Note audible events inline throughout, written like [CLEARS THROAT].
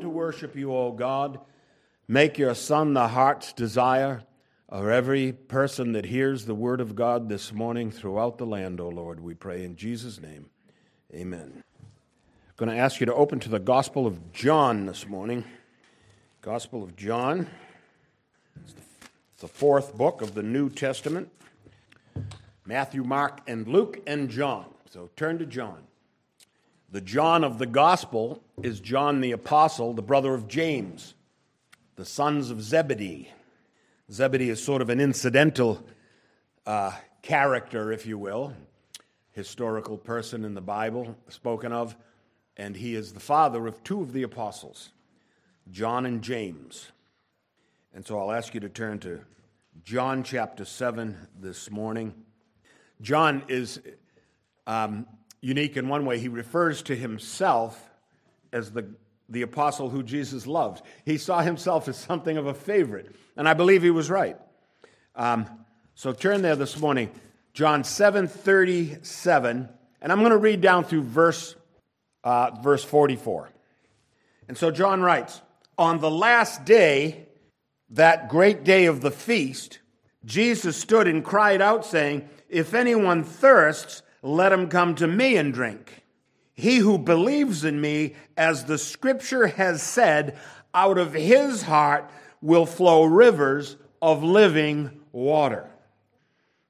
to worship you, O God. Make your Son the heart's desire of every person that hears the word of God this morning throughout the land, O Lord, we pray in Jesus' name. Amen. I'm going to ask you to open to the Gospel of John this morning. Gospel of John. It's the fourth book of the New Testament Matthew, Mark, and Luke, and John. So turn to John. The John of the Gospel is John the Apostle, the brother of James, the sons of Zebedee. Zebedee is sort of an incidental uh, character, if you will, historical person in the Bible spoken of, and he is the father of two of the apostles, John and James. And so I'll ask you to turn to John chapter 7 this morning. John is um, unique in one way. He refers to himself as the, the apostle who Jesus loved. He saw himself as something of a favorite, and I believe he was right. Um, so turn there this morning, John 7 37, and I'm going to read down through verse, uh, verse 44. And so John writes On the last day, that great day of the feast, Jesus stood and cried out, saying, If anyone thirsts, let him come to me and drink. He who believes in me, as the scripture has said, out of his heart will flow rivers of living water.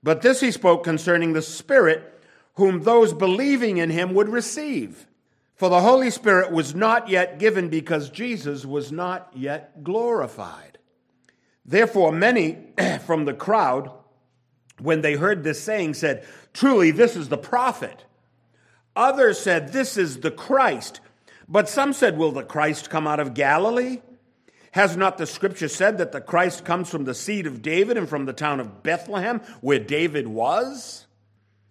But this he spoke concerning the Spirit, whom those believing in him would receive. For the Holy Spirit was not yet given because Jesus was not yet glorified. Therefore, many [CLEARS THROAT] from the crowd, when they heard this saying, said, Truly, this is the prophet. Others said, This is the Christ. But some said, Will the Christ come out of Galilee? Has not the scripture said that the Christ comes from the seed of David and from the town of Bethlehem, where David was?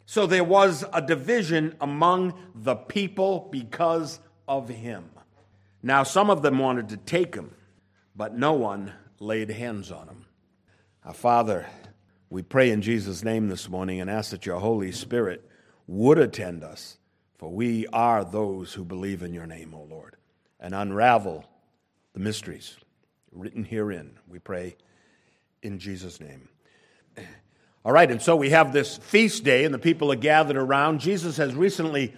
So there was a division among the people because of him. Now, some of them wanted to take him, but no one laid hands on him. Our Father, we pray in Jesus' name this morning and ask that your Holy Spirit would attend us, for we are those who believe in your name, O Lord, and unravel the mysteries written herein. We pray in Jesus' name. [CLEARS THROAT] All right, and so we have this feast day, and the people are gathered around. Jesus has recently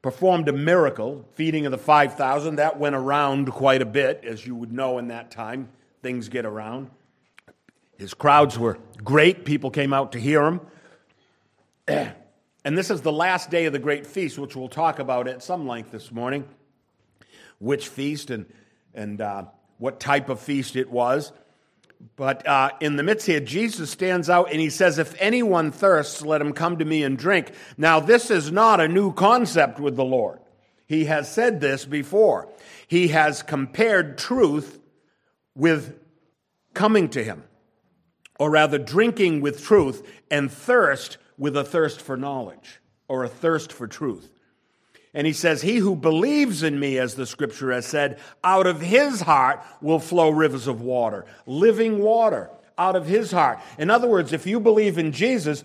performed a miracle, feeding of the 5,000. That went around quite a bit, as you would know in that time. Things get around. His crowds were great. People came out to hear him. [CLEARS THROAT] And this is the last day of the great feast, which we'll talk about at some length this morning. Which feast and, and uh, what type of feast it was. But uh, in the midst here, Jesus stands out and he says, If anyone thirsts, let him come to me and drink. Now, this is not a new concept with the Lord. He has said this before. He has compared truth with coming to him or rather drinking with truth, and thirst with a thirst for knowledge or a thirst for truth. And he says, He who believes in me, as the scripture has said, out of his heart will flow rivers of water, living water out of his heart. In other words, if you believe in Jesus,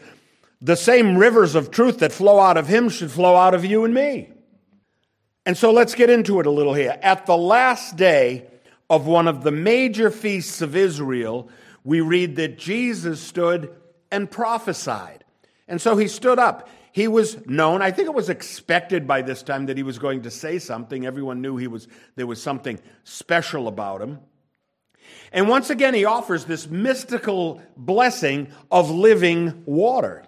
the same rivers of truth that flow out of him should flow out of you and me. And so let's get into it a little here. At the last day of one of the major feasts of Israel, we read that Jesus stood and prophesied. And so he stood up. He was known. I think it was expected by this time that he was going to say something. Everyone knew he was, there was something special about him. And once again, he offers this mystical blessing of living water.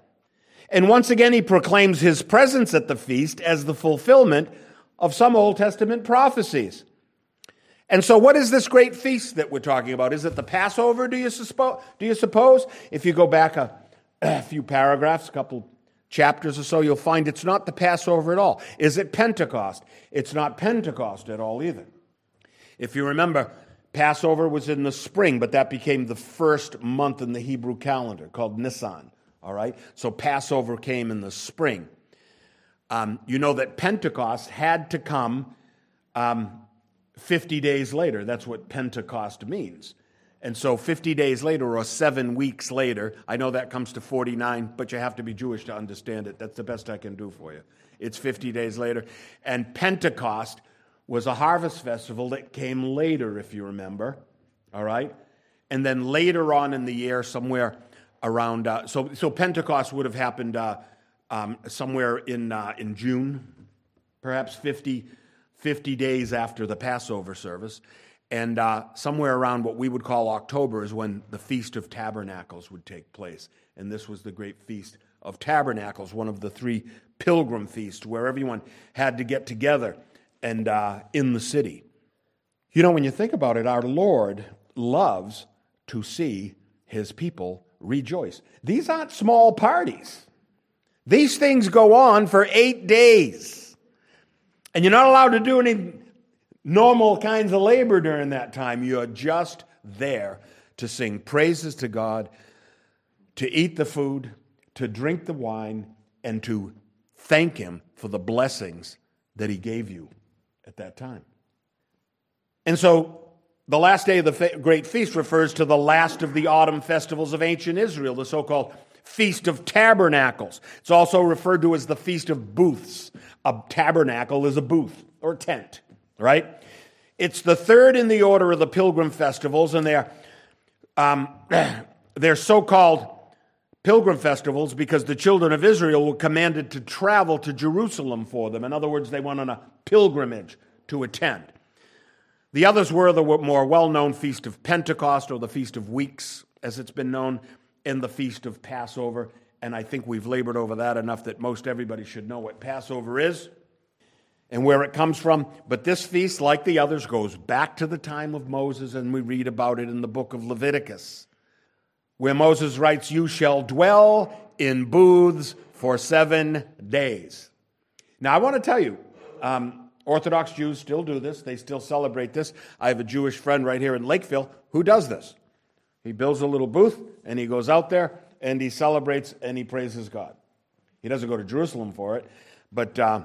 And once again, he proclaims his presence at the feast as the fulfillment of some Old Testament prophecies. And so, what is this great feast that we're talking about? Is it the Passover, do you, suspo- do you suppose? If you go back a, a few paragraphs, a couple chapters or so, you'll find it's not the Passover at all. Is it Pentecost? It's not Pentecost at all either. If you remember, Passover was in the spring, but that became the first month in the Hebrew calendar called Nisan. All right? So Passover came in the spring. Um, you know that Pentecost had to come um, 50 days later. That's what Pentecost means. And so 50 days later or seven weeks later, I know that comes to 49, but you have to be Jewish to understand it. That's the best I can do for you. It's 50 days later. And Pentecost was a harvest festival that came later, if you remember. All right? And then later on in the year, somewhere around, uh, so, so Pentecost would have happened uh, um, somewhere in, uh, in June, perhaps 50, 50 days after the Passover service. And uh, somewhere around what we would call October is when the Feast of Tabernacles would take place. And this was the great Feast of Tabernacles, one of the three pilgrim feasts where everyone had to get together and uh, in the city. You know, when you think about it, our Lord loves to see his people rejoice. These aren't small parties. These things go on for eight days. And you're not allowed to do any normal kinds of labor during that time. You're just there to sing praises to God, to eat the food, to drink the wine, and to thank Him for the blessings that He gave you at that time. And so the last day of the great feast refers to the last of the autumn festivals of ancient Israel, the so called Feast of Tabernacles. It's also referred to as the Feast of Booths. A tabernacle is a booth or tent, right? It's the third in the order of the pilgrim festivals, and they're, um, [CLEARS THROAT] they're so called pilgrim festivals because the children of Israel were commanded to travel to Jerusalem for them. In other words, they went on a pilgrimage to attend. The others were the more well known Feast of Pentecost or the Feast of Weeks, as it's been known, and the Feast of Passover. And I think we've labored over that enough that most everybody should know what Passover is and where it comes from. But this feast, like the others, goes back to the time of Moses, and we read about it in the book of Leviticus, where Moses writes, You shall dwell in booths for seven days. Now, I want to tell you, um, Orthodox Jews still do this. They still celebrate this. I have a Jewish friend right here in Lakeville who does this. He builds a little booth and he goes out there and he celebrates and he praises God. He doesn't go to Jerusalem for it, but uh,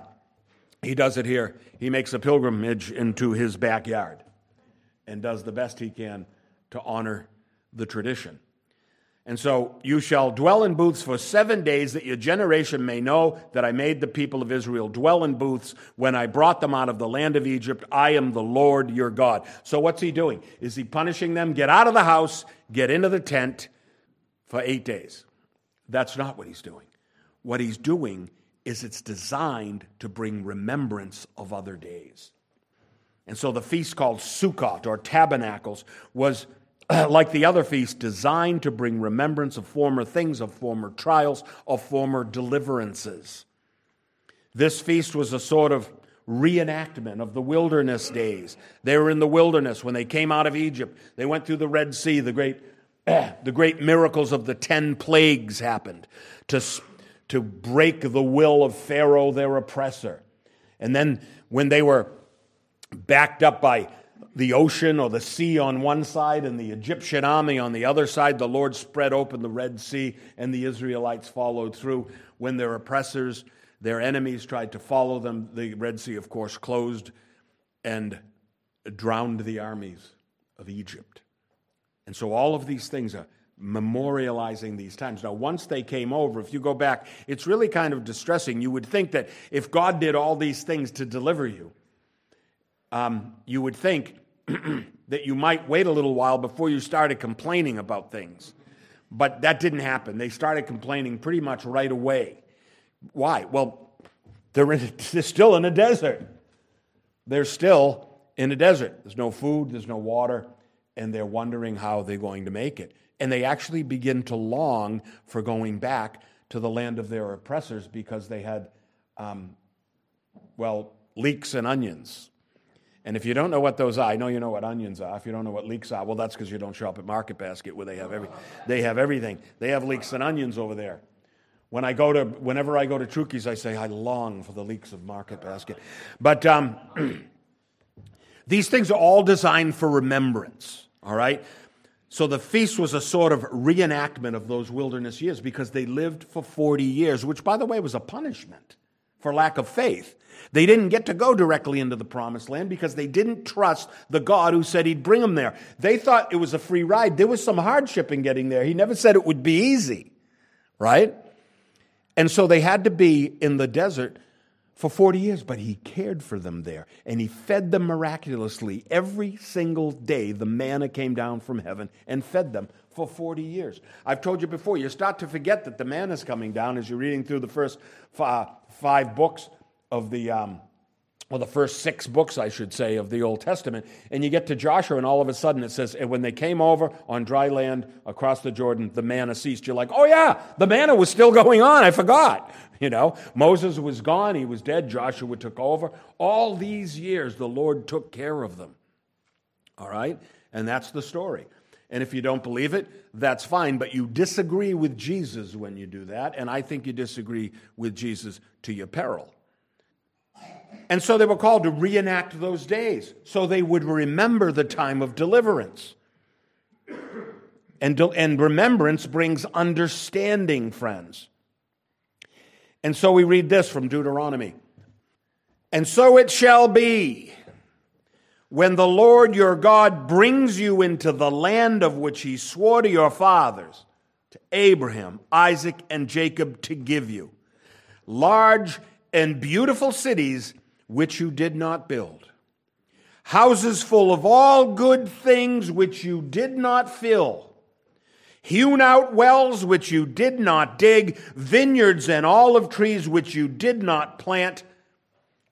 he does it here. He makes a pilgrimage into his backyard and does the best he can to honor the tradition. And so you shall dwell in booths for seven days, that your generation may know that I made the people of Israel dwell in booths when I brought them out of the land of Egypt. I am the Lord your God. So what's he doing? Is he punishing them? Get out of the house, get into the tent for eight days. That's not what he's doing. What he's doing is it's designed to bring remembrance of other days. And so the feast called Sukkot or Tabernacles was [CLEARS THROAT] like the other feasts, designed to bring remembrance of former things, of former trials, of former deliverances. This feast was a sort of reenactment of the wilderness days. They were in the wilderness when they came out of Egypt. They went through the Red Sea. The great, [CLEARS THROAT] the great miracles of the ten plagues happened to, to break the will of Pharaoh, their oppressor. And then when they were backed up by the ocean or the sea on one side and the Egyptian army on the other side. The Lord spread open the Red Sea, and the Israelites followed through. When their oppressors, their enemies, tried to follow them, the Red Sea, of course, closed and drowned the armies of Egypt. And so all of these things are memorializing these times. Now, once they came over, if you go back, it's really kind of distressing. You would think that if God did all these things to deliver you, um, you would think [CLEARS THROAT] that you might wait a little while before you started complaining about things. But that didn't happen. They started complaining pretty much right away. Why? Well, they're, in, [LAUGHS] they're still in a desert. They're still in a desert. There's no food, there's no water, and they're wondering how they're going to make it. And they actually begin to long for going back to the land of their oppressors because they had, um, well, leeks and onions and if you don't know what those are, I know you know what onions are. If you don't know what leeks are, well, that's because you don't shop at Market Basket where they have every, they have everything. They have leeks and onions over there. When I go to, whenever I go to Trucchi's, I say I long for the leeks of Market Basket. But um, [CLEARS THROAT] these things are all designed for remembrance. All right. So the feast was a sort of reenactment of those wilderness years because they lived for 40 years, which, by the way, was a punishment for lack of faith. They didn't get to go directly into the promised land because they didn't trust the God who said he'd bring them there. They thought it was a free ride. There was some hardship in getting there. He never said it would be easy, right? And so they had to be in the desert for 40 years, but he cared for them there and he fed them miraculously. Every single day, the manna came down from heaven and fed them for 40 years. I've told you before, you start to forget that the manna is coming down as you're reading through the first uh, five books of the. Um, well, the first six books, I should say, of the Old Testament. And you get to Joshua, and all of a sudden it says, and when they came over on dry land across the Jordan, the manna ceased. You're like, oh, yeah, the manna was still going on. I forgot. You know, Moses was gone, he was dead, Joshua took over. All these years, the Lord took care of them. All right? And that's the story. And if you don't believe it, that's fine, but you disagree with Jesus when you do that, and I think you disagree with Jesus to your peril. And so they were called to reenact those days so they would remember the time of deliverance. And, and remembrance brings understanding, friends. And so we read this from Deuteronomy. And so it shall be when the Lord your God brings you into the land of which he swore to your fathers, to Abraham, Isaac, and Jacob to give you, large and beautiful cities which you did not build, houses full of all good things which you did not fill hewn out wells which you did not dig, vineyards and olive trees which you did not plant.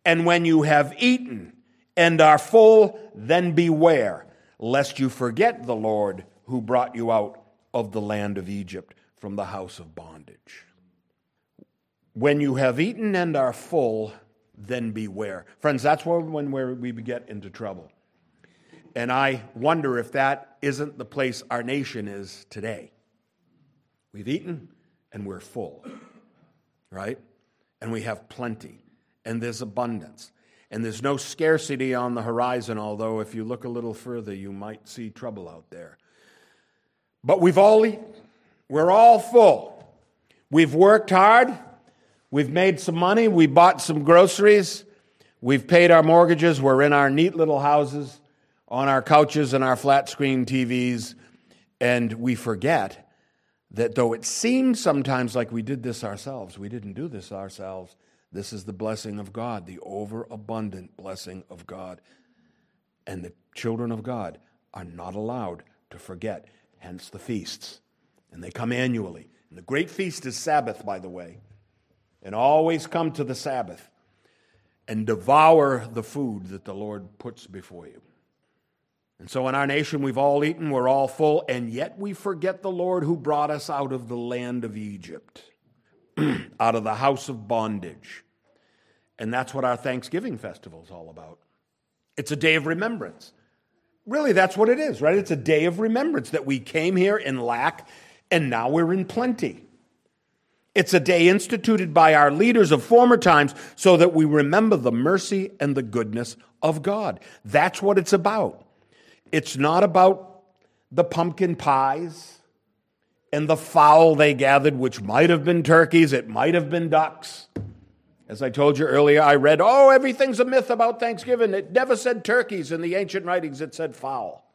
And when you have eaten and are full, then beware, lest you forget the Lord who brought you out of the land of Egypt from the house of bondage. When you have eaten and are full, then beware. Friends, that's when we get into trouble. And I wonder if that isn't the place our nation is today. We've eaten and we're full, right? And we have plenty, and there's abundance. And there's no scarcity on the horizon, although if you look a little further, you might see trouble out there. But we've all eaten. We're all full. We've worked hard. We've made some money. We bought some groceries. We've paid our mortgages. We're in our neat little houses on our couches and our flat screen TVs, and we forget that though it seems sometimes like we did this ourselves, we didn't do this ourselves. This is the blessing of God, the overabundant blessing of God. And the children of God are not allowed to forget, hence the feasts. And they come annually. And the great feast is Sabbath, by the way. And always come to the Sabbath and devour the food that the Lord puts before you. And so in our nation, we've all eaten, we're all full, and yet we forget the Lord who brought us out of the land of Egypt, [CLEARS THROAT] out of the house of bondage. And that's what our Thanksgiving festival is all about. It's a day of remembrance. Really, that's what it is, right? It's a day of remembrance that we came here in lack and now we're in plenty. It's a day instituted by our leaders of former times so that we remember the mercy and the goodness of God. That's what it's about. It's not about the pumpkin pies and the fowl they gathered, which might have been turkeys, it might have been ducks. As I told you earlier, I read, oh, everything's a myth about Thanksgiving. It never said turkeys in the ancient writings, it said fowl.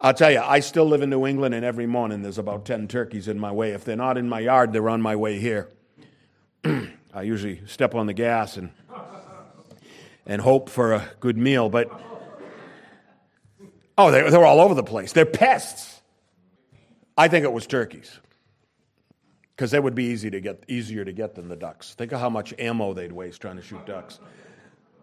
I'll tell you, I still live in New England, and every morning there's about 10 turkeys in my way. If they're not in my yard, they're on my way here. [CLEARS THROAT] I usually step on the gas and, and hope for a good meal, but Oh, they're, they're all over the place. They're pests. I think it was turkeys because they would be easy to get, easier to get than the ducks. Think of how much ammo they'd waste trying to shoot ducks.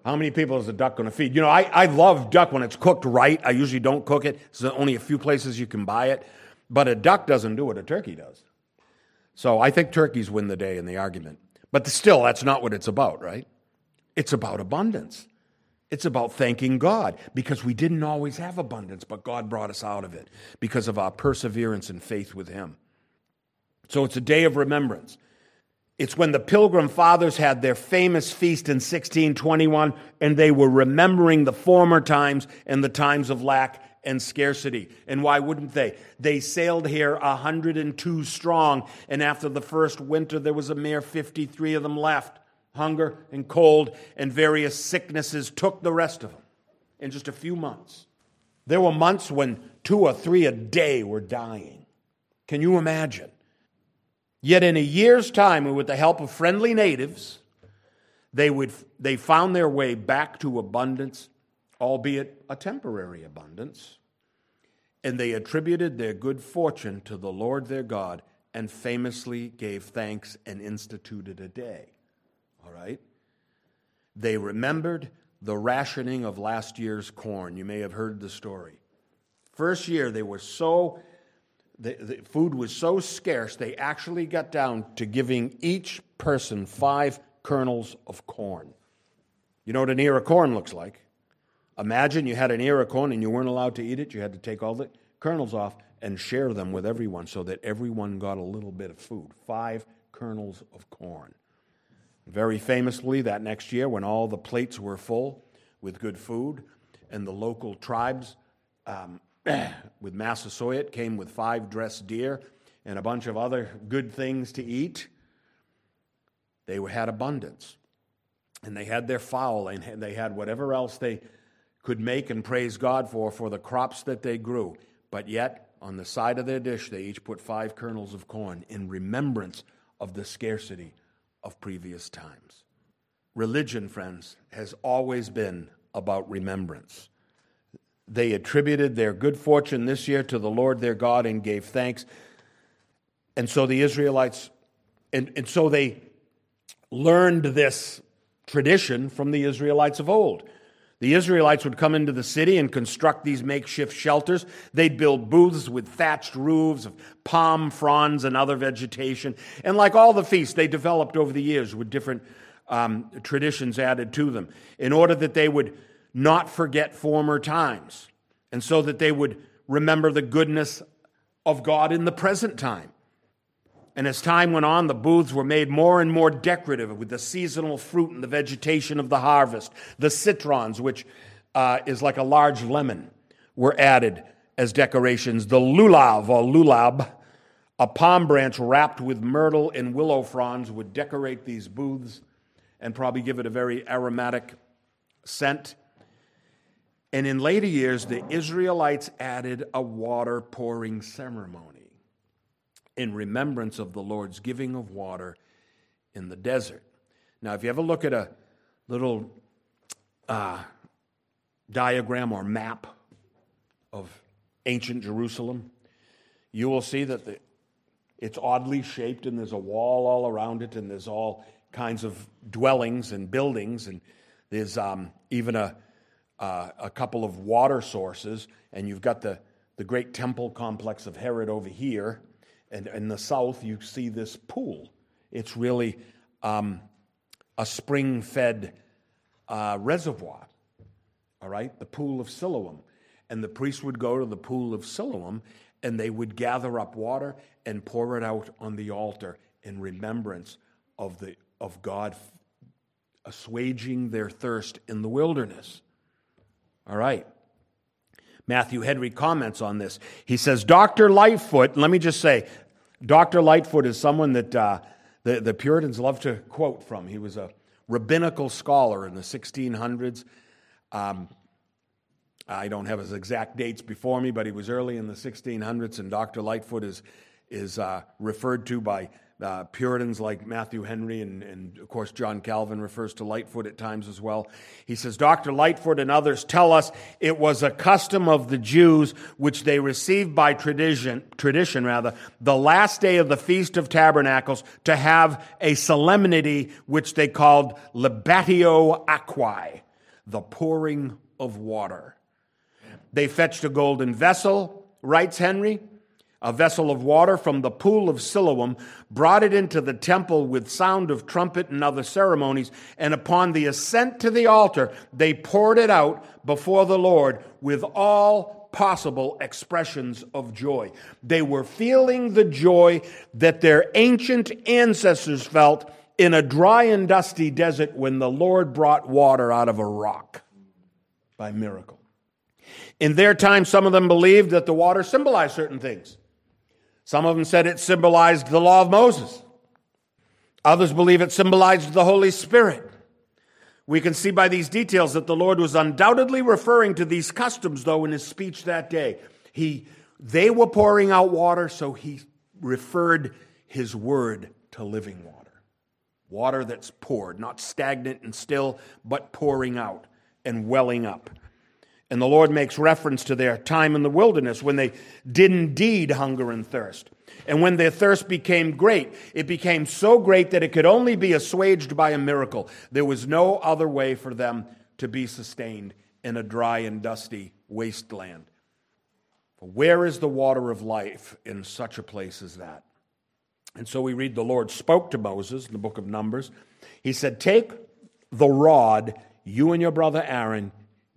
How many people is a duck going to feed? You know, I, I love duck when it's cooked right. I usually don't cook it. There's only a few places you can buy it. But a duck doesn't do what a turkey does. So I think turkeys win the day in the argument. But still, that's not what it's about, right? It's about abundance. It's about thanking God because we didn't always have abundance, but God brought us out of it because of our perseverance and faith with Him. So it's a day of remembrance. It's when the Pilgrim Fathers had their famous feast in 1621 and they were remembering the former times and the times of lack and scarcity. And why wouldn't they? They sailed here 102 strong, and after the first winter, there was a mere 53 of them left. Hunger and cold and various sicknesses took the rest of them in just a few months. There were months when two or three a day were dying. Can you imagine? Yet in a year's time, and with the help of friendly natives, they, would, they found their way back to abundance, albeit a temporary abundance, and they attributed their good fortune to the Lord their God and famously gave thanks and instituted a day. All right? They remembered the rationing of last year's corn. You may have heard the story. First year, they were so, the, the food was so scarce, they actually got down to giving each person five kernels of corn. You know what an ear of corn looks like? Imagine you had an ear of corn and you weren't allowed to eat it. You had to take all the kernels off and share them with everyone so that everyone got a little bit of food. Five kernels of corn. Very famously, that next year, when all the plates were full with good food, and the local tribes um, [CLEARS THROAT] with Massasoit came with five dressed deer and a bunch of other good things to eat, they had abundance. And they had their fowl, and they had whatever else they could make and praise God for, for the crops that they grew. But yet, on the side of their dish, they each put five kernels of corn in remembrance of the scarcity of previous times. Religion, friends, has always been about remembrance. They attributed their good fortune this year to the Lord their God and gave thanks. And so the Israelites, and, and so they learned this tradition from the Israelites of old. The Israelites would come into the city and construct these makeshift shelters. They'd build booths with thatched roofs of palm fronds and other vegetation. And like all the feasts, they developed over the years with different um, traditions added to them in order that they would not forget former times and so that they would remember the goodness of God in the present time. And as time went on, the booths were made more and more decorative with the seasonal fruit and the vegetation of the harvest. The citrons, which uh, is like a large lemon, were added as decorations. The lulav or lulab, a palm branch wrapped with myrtle and willow fronds, would decorate these booths and probably give it a very aromatic scent. And in later years, the Israelites added a water pouring ceremony in remembrance of the Lord's giving of water in the desert. Now, if you ever look at a little uh, diagram or map of ancient Jerusalem, you will see that the, it's oddly shaped and there's a wall all around it and there's all kinds of dwellings and buildings and there's um, even a, uh, a couple of water sources and you've got the, the great temple complex of Herod over here and in the south, you see this pool. It's really um, a spring fed uh, reservoir, all right? The pool of Siloam. And the priest would go to the pool of Siloam and they would gather up water and pour it out on the altar in remembrance of, the, of God assuaging their thirst in the wilderness. All right. Matthew Henry comments on this. He says, Dr. Lightfoot, let me just say, Dr. Lightfoot is someone that uh, the, the Puritans love to quote from. He was a rabbinical scholar in the 1600s. Um, I don't have his exact dates before me, but he was early in the 1600s, and Dr. Lightfoot is, is uh, referred to by uh, Puritans like Matthew Henry and, and, of course, John Calvin refers to Lightfoot at times as well. He says, Dr. Lightfoot and others tell us it was a custom of the Jews which they received by tradition, tradition rather, the last day of the Feast of Tabernacles to have a solemnity which they called libatio aquae, the pouring of water. They fetched a golden vessel, writes Henry, a vessel of water from the pool of Siloam, brought it into the temple with sound of trumpet and other ceremonies, and upon the ascent to the altar, they poured it out before the Lord with all possible expressions of joy. They were feeling the joy that their ancient ancestors felt in a dry and dusty desert when the Lord brought water out of a rock by miracle. In their time, some of them believed that the water symbolized certain things. Some of them said it symbolized the law of Moses. Others believe it symbolized the Holy Spirit. We can see by these details that the Lord was undoubtedly referring to these customs, though, in his speech that day. He, they were pouring out water, so he referred his word to living water. Water that's poured, not stagnant and still, but pouring out and welling up. And the Lord makes reference to their time in the wilderness when they did indeed hunger and thirst. And when their thirst became great, it became so great that it could only be assuaged by a miracle. There was no other way for them to be sustained in a dry and dusty wasteland. For where is the water of life in such a place as that? And so we read the Lord spoke to Moses in the book of Numbers. He said, Take the rod, you and your brother Aaron,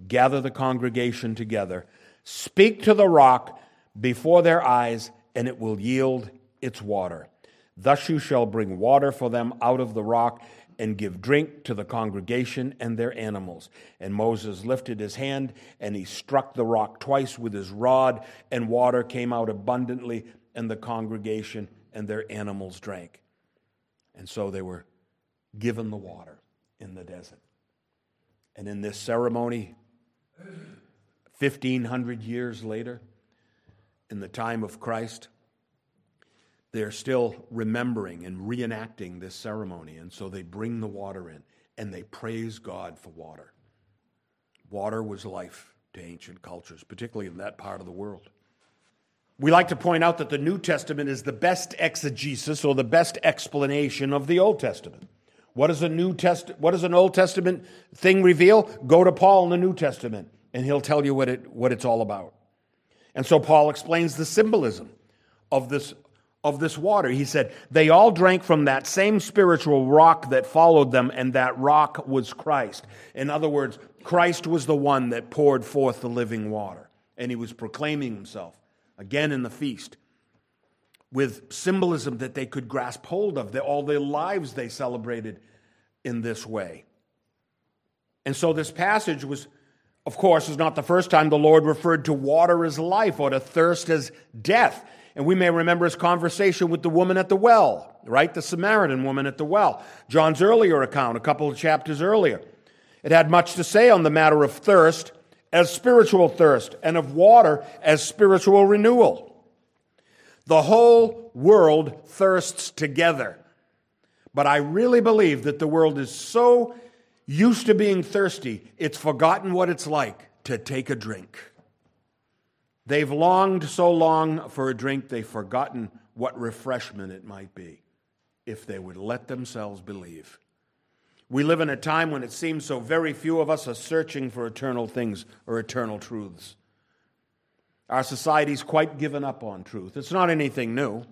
gather the congregation together, speak to the rock before their eyes, and it will yield its water. Thus you shall bring water for them out of the rock and give drink to the congregation and their animals. And Moses lifted his hand and he struck the rock twice with his rod, and water came out abundantly, and the congregation and their animals drank. And so they were given the water in the desert. And in this ceremony, 1,500 years later, in the time of Christ, they're still remembering and reenacting this ceremony. And so they bring the water in and they praise God for water. Water was life to ancient cultures, particularly in that part of the world. We like to point out that the New Testament is the best exegesis or the best explanation of the Old Testament. What does a New Test what does an Old Testament thing reveal? Go to Paul in the New Testament and he'll tell you what it what it's all about. And so Paul explains the symbolism of this of this water. He said, They all drank from that same spiritual rock that followed them, and that rock was Christ. In other words, Christ was the one that poured forth the living water, and he was proclaiming himself again in the feast with symbolism that they could grasp hold of. All their lives they celebrated in this way. And so this passage was, of course, is not the first time the Lord referred to water as life or to thirst as death. And we may remember his conversation with the woman at the well, right? The Samaritan woman at the well. John's earlier account, a couple of chapters earlier. It had much to say on the matter of thirst as spiritual thirst and of water as spiritual renewal. The whole world thirsts together. But I really believe that the world is so used to being thirsty, it's forgotten what it's like to take a drink. They've longed so long for a drink, they've forgotten what refreshment it might be if they would let themselves believe. We live in a time when it seems so very few of us are searching for eternal things or eternal truths. Our society's quite given up on truth. It's not anything new.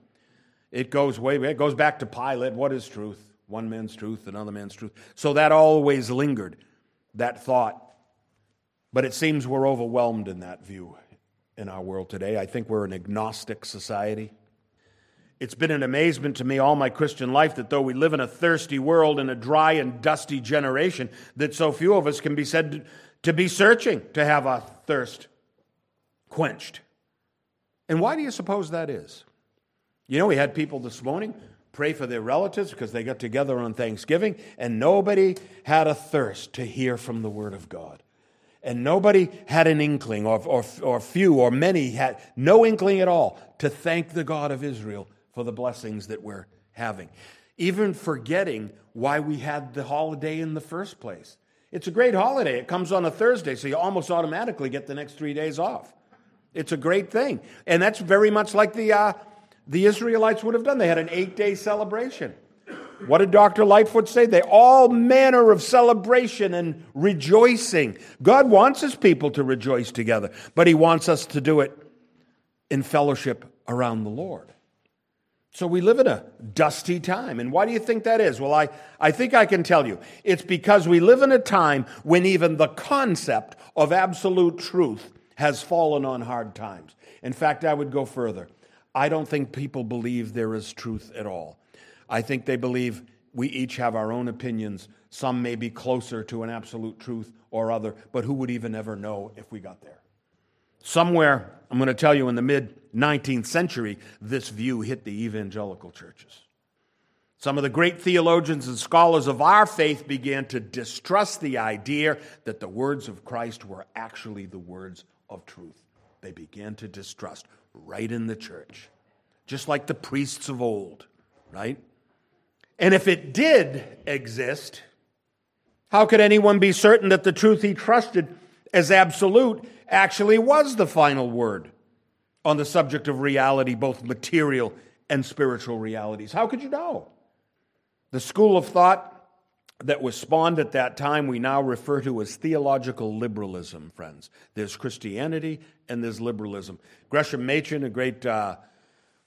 It goes way it goes back to Pilate. What is truth? One man's truth, another man's truth. So that always lingered, that thought. But it seems we're overwhelmed in that view in our world today. I think we're an agnostic society. It's been an amazement to me all my Christian life that though we live in a thirsty world in a dry and dusty generation, that so few of us can be said to be searching to have our thirst quenched. And why do you suppose that is? You know, we had people this morning pray for their relatives because they got together on Thanksgiving, and nobody had a thirst to hear from the Word of God. And nobody had an inkling, or, or, or few or many had no inkling at all to thank the God of Israel for the blessings that we're having. Even forgetting why we had the holiday in the first place. It's a great holiday. It comes on a Thursday, so you almost automatically get the next three days off. It's a great thing. And that's very much like the, uh, the Israelites would have done. They had an eight day celebration. What did Dr. Lightfoot say? They all manner of celebration and rejoicing. God wants his people to rejoice together, but he wants us to do it in fellowship around the Lord. So we live in a dusty time. And why do you think that is? Well, I, I think I can tell you. It's because we live in a time when even the concept of absolute truth has fallen on hard times. In fact, I would go further. I don't think people believe there is truth at all. I think they believe we each have our own opinions. Some may be closer to an absolute truth or other, but who would even ever know if we got there? Somewhere, I'm going to tell you, in the mid 19th century, this view hit the evangelical churches. Some of the great theologians and scholars of our faith began to distrust the idea that the words of Christ were actually the words of truth. They began to distrust right in the church, just like the priests of old, right? And if it did exist, how could anyone be certain that the truth he trusted as absolute actually was the final word on the subject of reality, both material and spiritual realities? How could you know? The school of thought that was spawned at that time we now refer to as theological liberalism, friends. There's Christianity and there's liberalism. Gresham Machen, a great uh,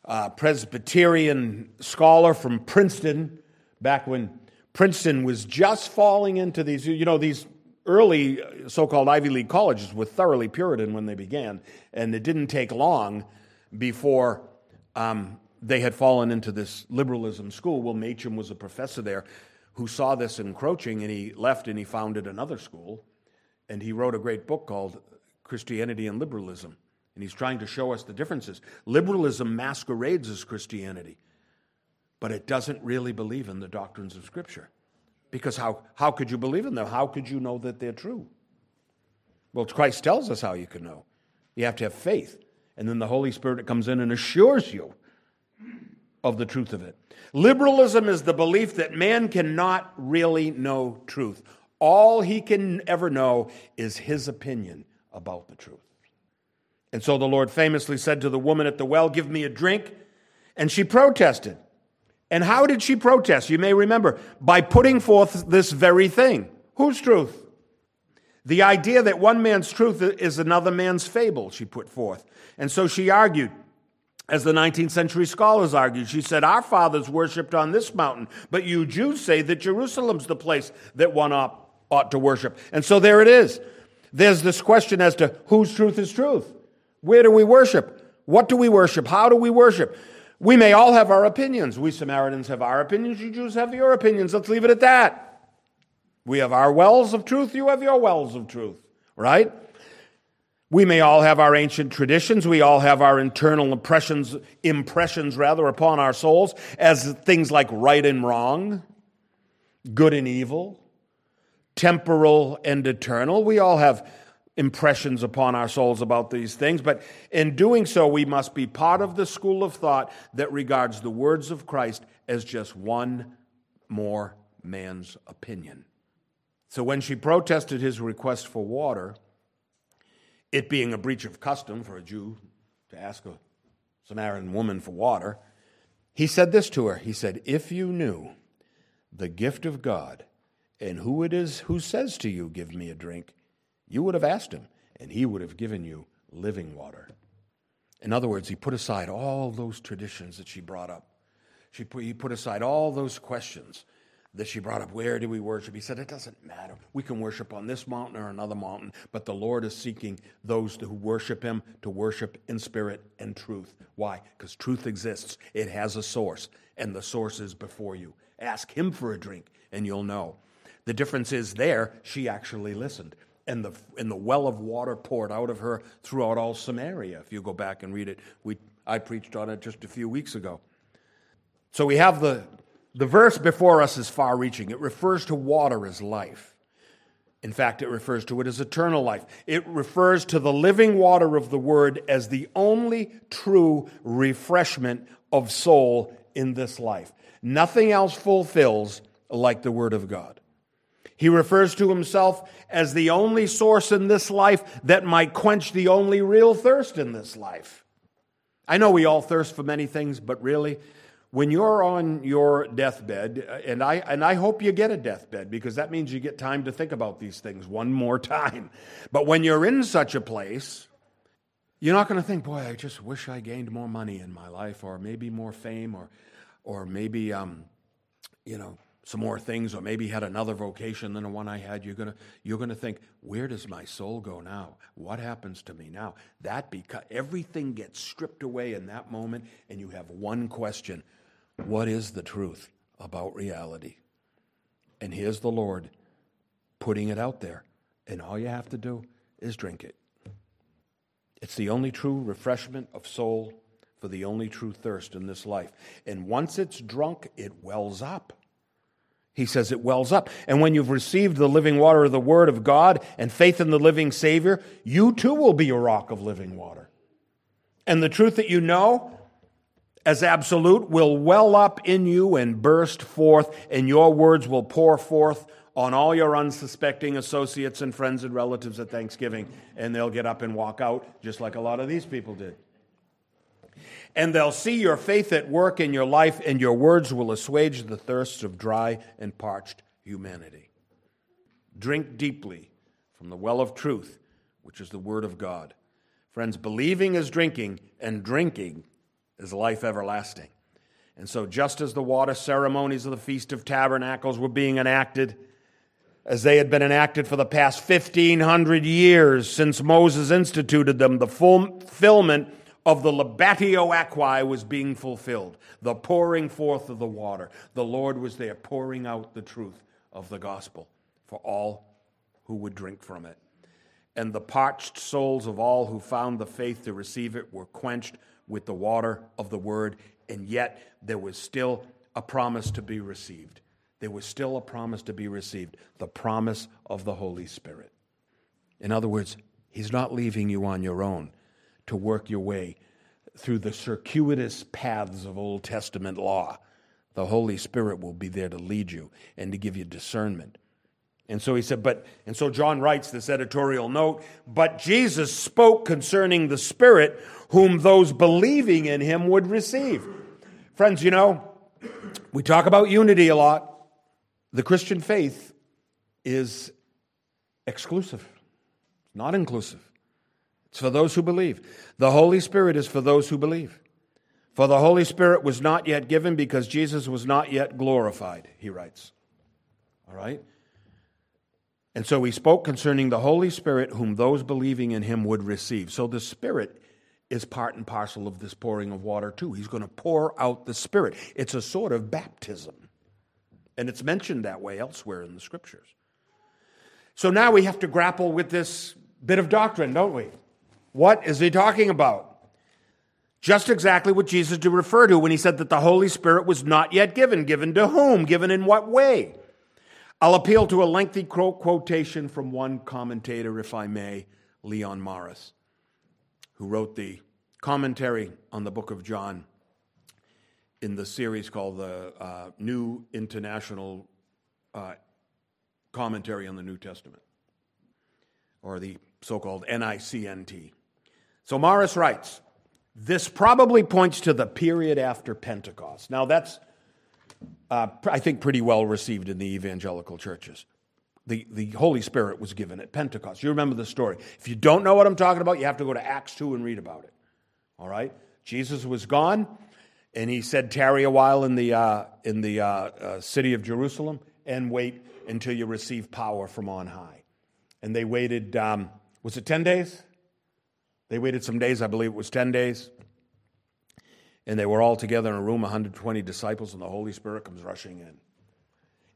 uh, Presbyterian scholar from Princeton, back when Princeton was just falling into these, you know, these early so called Ivy League colleges were thoroughly Puritan when they began, and it didn't take long before um, they had fallen into this liberalism school. Well, Machen was a professor there who saw this encroaching and he left and he founded another school. And he wrote a great book called Christianity and Liberalism. And he's trying to show us the differences. Liberalism masquerades as Christianity, but it doesn't really believe in the doctrines of Scripture. Because how, how could you believe in them? How could you know that they're true? Well, Christ tells us how you can know. You have to have faith. And then the Holy Spirit comes in and assures you of the truth of it. Liberalism is the belief that man cannot really know truth. All he can ever know is his opinion about the truth. And so the Lord famously said to the woman at the well, Give me a drink. And she protested. And how did she protest? You may remember by putting forth this very thing. Whose truth? The idea that one man's truth is another man's fable, she put forth. And so she argued as the 19th century scholars argued. She said, Our fathers worshipped on this mountain, but you Jews say that Jerusalem's the place that one ought, ought to worship. And so there it is. There's this question as to whose truth is truth. Where do we worship? What do we worship? How do we worship? We may all have our opinions. We Samaritans have our opinions. You Jews have your opinions. Let's leave it at that. We have our wells of truth. You have your wells of truth, right? We may all have our ancient traditions. We all have our internal impressions, impressions rather, upon our souls as things like right and wrong, good and evil, temporal and eternal. We all have impressions upon our souls about these things, but in doing so, we must be part of the school of thought that regards the words of Christ as just one more man's opinion. So when she protested his request for water, it being a breach of custom for a Jew to ask a Samaritan woman for water, he said this to her. He said, If you knew the gift of God and who it is who says to you, Give me a drink, you would have asked him, and he would have given you living water. In other words, he put aside all those traditions that she brought up. She put, he put aside all those questions that she brought up, where do we worship? He said, it doesn't matter. We can worship on this mountain or another mountain, but the Lord is seeking those who worship him to worship in spirit and truth. Why? Because truth exists, it has a source, and the source is before you. Ask him for a drink, and you'll know. The difference is there, she actually listened. And the, and the well of water poured out of her throughout all Samaria. If you go back and read it, we, I preached on it just a few weeks ago. So we have the the verse before us is far reaching. It refers to water as life. In fact, it refers to it as eternal life. It refers to the living water of the Word as the only true refreshment of soul in this life. Nothing else fulfills like the Word of God. He refers to himself as the only source in this life that might quench the only real thirst in this life. I know we all thirst for many things, but really, when you're on your deathbed, uh, and I, and I hope you get a deathbed because that means you get time to think about these things one more time. But when you're in such a place, you're not going to think, boy, I just wish I gained more money in my life, or maybe more fame, or, or maybe, um, you know, some more things, or maybe had another vocation than the one I had. You're gonna, you're gonna think, where does my soul go now? What happens to me now? That because everything gets stripped away in that moment, and you have one question: what is the truth about reality? And here's the Lord putting it out there. And all you have to do is drink it. It's the only true refreshment of soul for the only true thirst in this life. And once it's drunk, it wells up. He says it wells up. And when you've received the living water of the Word of God and faith in the living Savior, you too will be a rock of living water. And the truth that you know as absolute will well up in you and burst forth, and your words will pour forth on all your unsuspecting associates and friends and relatives at Thanksgiving, and they'll get up and walk out just like a lot of these people did. And they'll see your faith at work in your life, and your words will assuage the thirsts of dry and parched humanity. Drink deeply from the well of truth, which is the Word of God. Friends, believing is drinking, and drinking is life everlasting. And so, just as the water ceremonies of the Feast of Tabernacles were being enacted, as they had been enacted for the past 1500 years since Moses instituted them, the fulfillment of the libatio aquae was being fulfilled, the pouring forth of the water. The Lord was there pouring out the truth of the gospel for all who would drink from it. And the parched souls of all who found the faith to receive it were quenched with the water of the word, and yet there was still a promise to be received there was still a promise to be received the promise of the Holy Spirit. In other words, He's not leaving you on your own to work your way through the circuitous paths of Old Testament law. The Holy Spirit will be there to lead you and to give you discernment. And so he said, but, and so John writes this editorial note, but Jesus spoke concerning the Spirit whom those believing in him would receive. Friends, you know, we talk about unity a lot. The Christian faith is exclusive, not inclusive. It's for those who believe. The Holy Spirit is for those who believe. For the Holy Spirit was not yet given because Jesus was not yet glorified, he writes. All right? And so he spoke concerning the Holy Spirit, whom those believing in him would receive. So the Spirit is part and parcel of this pouring of water, too. He's going to pour out the Spirit. It's a sort of baptism. And it's mentioned that way elsewhere in the scriptures. So now we have to grapple with this bit of doctrine, don't we? What is he talking about? Just exactly what Jesus did refer to when he said that the Holy Spirit was not yet given. Given to whom? Given in what way? I'll appeal to a lengthy quotation from one commentator, if I may, Leon Morris, who wrote the commentary on the book of John in the series called the uh, New International uh, Commentary on the New Testament, or the so called NICNT. So Morris writes, this probably points to the period after Pentecost. Now, that's, uh, I think, pretty well received in the evangelical churches. The, the Holy Spirit was given at Pentecost. You remember the story. If you don't know what I'm talking about, you have to go to Acts 2 and read about it. All right? Jesus was gone. And he said, Tarry a while in the, uh, in the uh, uh, city of Jerusalem and wait until you receive power from on high. And they waited, um, was it 10 days? They waited some days, I believe it was 10 days. And they were all together in a room, 120 disciples, and the Holy Spirit comes rushing in.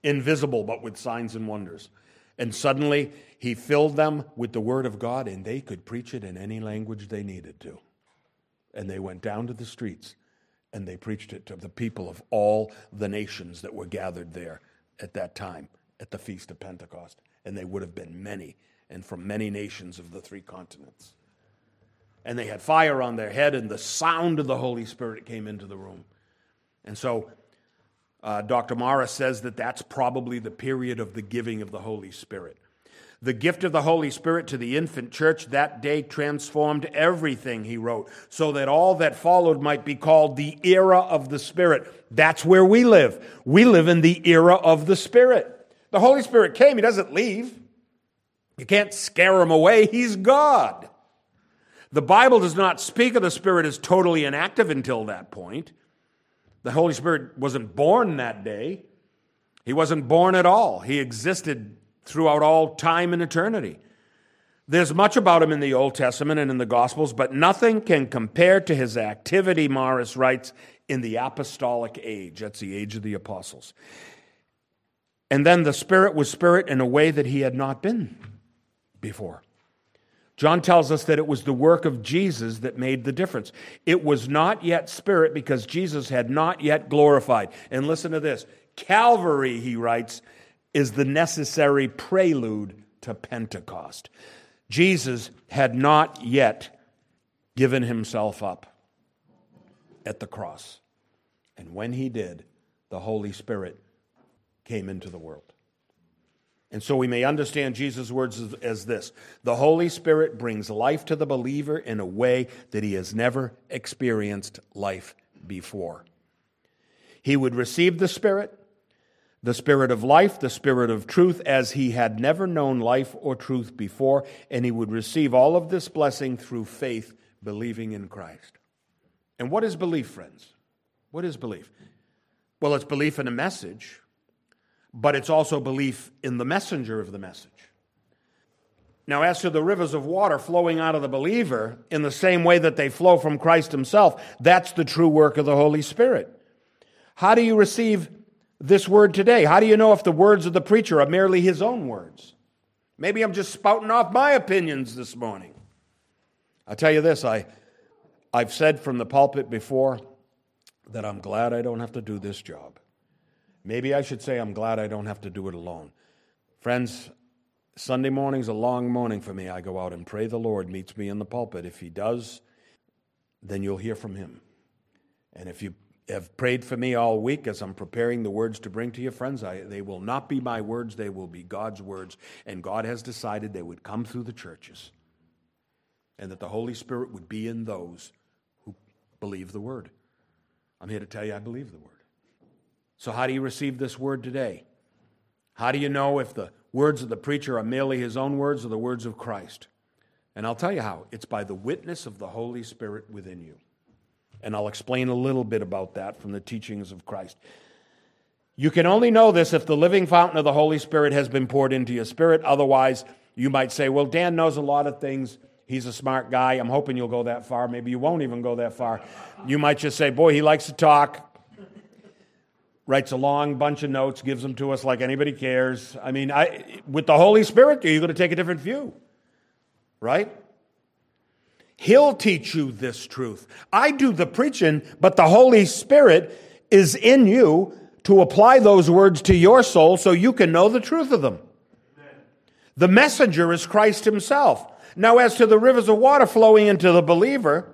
Invisible, but with signs and wonders. And suddenly, he filled them with the word of God, and they could preach it in any language they needed to. And they went down to the streets and they preached it to the people of all the nations that were gathered there at that time at the Feast of Pentecost. And they would have been many, and from many nations of the three continents. And they had fire on their head, and the sound of the Holy Spirit came into the room. And so uh, Dr. Morris says that that's probably the period of the giving of the Holy Spirit. The gift of the Holy Spirit to the infant church that day transformed everything, he wrote, so that all that followed might be called the era of the Spirit. That's where we live. We live in the era of the Spirit. The Holy Spirit came, he doesn't leave. You can't scare him away, he's God. The Bible does not speak of the Spirit as totally inactive until that point. The Holy Spirit wasn't born that day. He wasn't born at all. He existed throughout all time and eternity. There's much about him in the Old Testament and in the Gospels, but nothing can compare to his activity, Morris writes, in the apostolic age. That's the age of the apostles. And then the Spirit was Spirit in a way that he had not been before. John tells us that it was the work of Jesus that made the difference. It was not yet Spirit because Jesus had not yet glorified. And listen to this Calvary, he writes, is the necessary prelude to Pentecost. Jesus had not yet given himself up. at the cross. And when he did, the Holy Spirit came into the world. And so we may understand Jesus' words as, as, this The Holy Spirit brings life to the believer in a way that he has never experienced life before. He would receive the Spirit, the Spirit of life, the Spirit of truth, as he had never known life or truth before, and he would receive all of this blessing through faith, believing in Christ. And what is belief, friends? What is belief? Well, it's belief in a message but it's also belief in the messenger of the message. Now, as to the rivers of water flowing out of the believer in the same way that they flow from Christ Himself, that's the true work of the Holy Spirit. How do you receive this word today? How do you know if the words of the preacher are merely his own words? Maybe I'm just spouting off my opinions this morning. I'll tell you this I, I've said from the pulpit before that I'm glad I don't have to do this job. Maybe I should say I'm glad I don't have to do it alone. Friends, Sunday morning's a long morning for me. I go out and pray the Lord meets me in the pulpit. If he does, then you'll hear from him. And if you have prayed for me all week as I'm preparing the words to bring to your friends, I, they will not be my words, they will be God's words. And God has decided they would come through the churches and that the Holy Spirit would be in those who believe the word. I'm here to tell you I believe the word. So, how do you receive this word today? How do you know if the words of the preacher are merely his own words or the words of Christ? And I'll tell you how it's by the witness of the Holy Spirit within you. And I'll explain a little bit about that from the teachings of Christ. You can only know this if the living fountain of the Holy Spirit has been poured into your spirit. Otherwise, you might say, Well, Dan knows a lot of things. He's a smart guy. I'm hoping you'll go that far. Maybe you won't even go that far. You might just say, Boy, he likes to talk writes a long bunch of notes, gives them to us like anybody cares. I mean, I, with the Holy Spirit, you're going to take a different view, right? He'll teach you this truth. I do the preaching, but the Holy Spirit is in you to apply those words to your soul so you can know the truth of them. The messenger is Christ Himself. Now, as to the rivers of water flowing into the believer,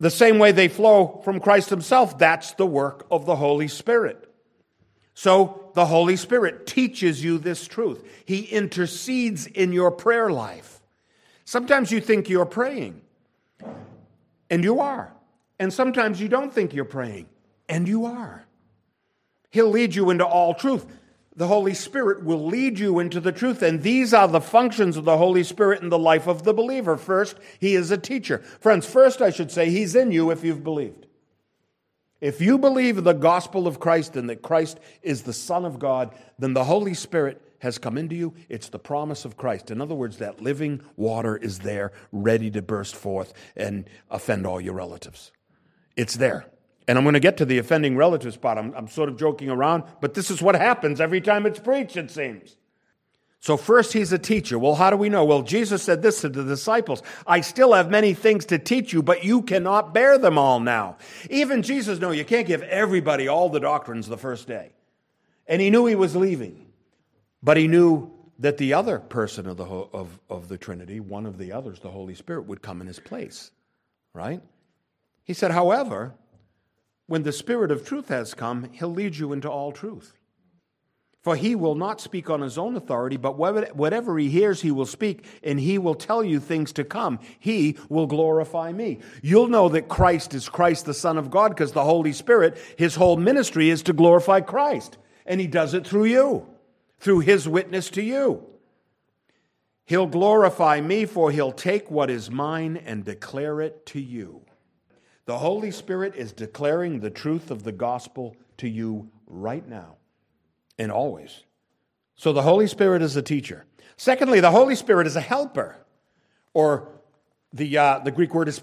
the same way they flow from Christ Himself, that's the work of the Holy Spirit. So the Holy Spirit teaches you this truth. He intercedes in your prayer life. Sometimes you think you're praying, and you are. And sometimes you don't think you're praying, and you are. He'll lead you into all truth the Holy Spirit will lead you into the truth. And these are the functions of the Holy Spirit in the life of the believer. First, He is a teacher. Friends, first, I should say, He's in you if you've believed. If you believe the gospel of Christ and that Christ is the Son of God, then the Holy Spirit has come into you. It's the promise of Christ. In other words, that living water is there, ready to burst forth and offend all your relatives. It's there. And I'm going to get to the offending relative spot. I'm, I'm sort of joking around, but this is what happens every time it's preached, it seems. So, first, he's a teacher. Well, how do we know? Well, Jesus said this to the disciples I still have many things to teach you, but you cannot bear them all now. Even Jesus no, you can't give everybody all the doctrines the first day. And he knew he was leaving. But he knew that the other person of the, of, of the Trinity, one of the others, the Holy Spirit, would come in his place. Right? He said, however, when the Spirit of truth has come, he'll lead you into all truth. For he will not speak on his own authority, but whatever he hears, he will speak, and he will tell you things to come. He will glorify me. You'll know that Christ is Christ, the Son of God, because the Holy Spirit, his whole ministry is to glorify Christ. And he does it through you, through his witness to you. He'll glorify me, for he'll take what is mine and declare it to you. The Holy Spirit is declaring the truth of the gospel to you right now and always. So the Holy Spirit is a teacher. Secondly, the Holy Spirit is a helper, or the, uh, the Greek word is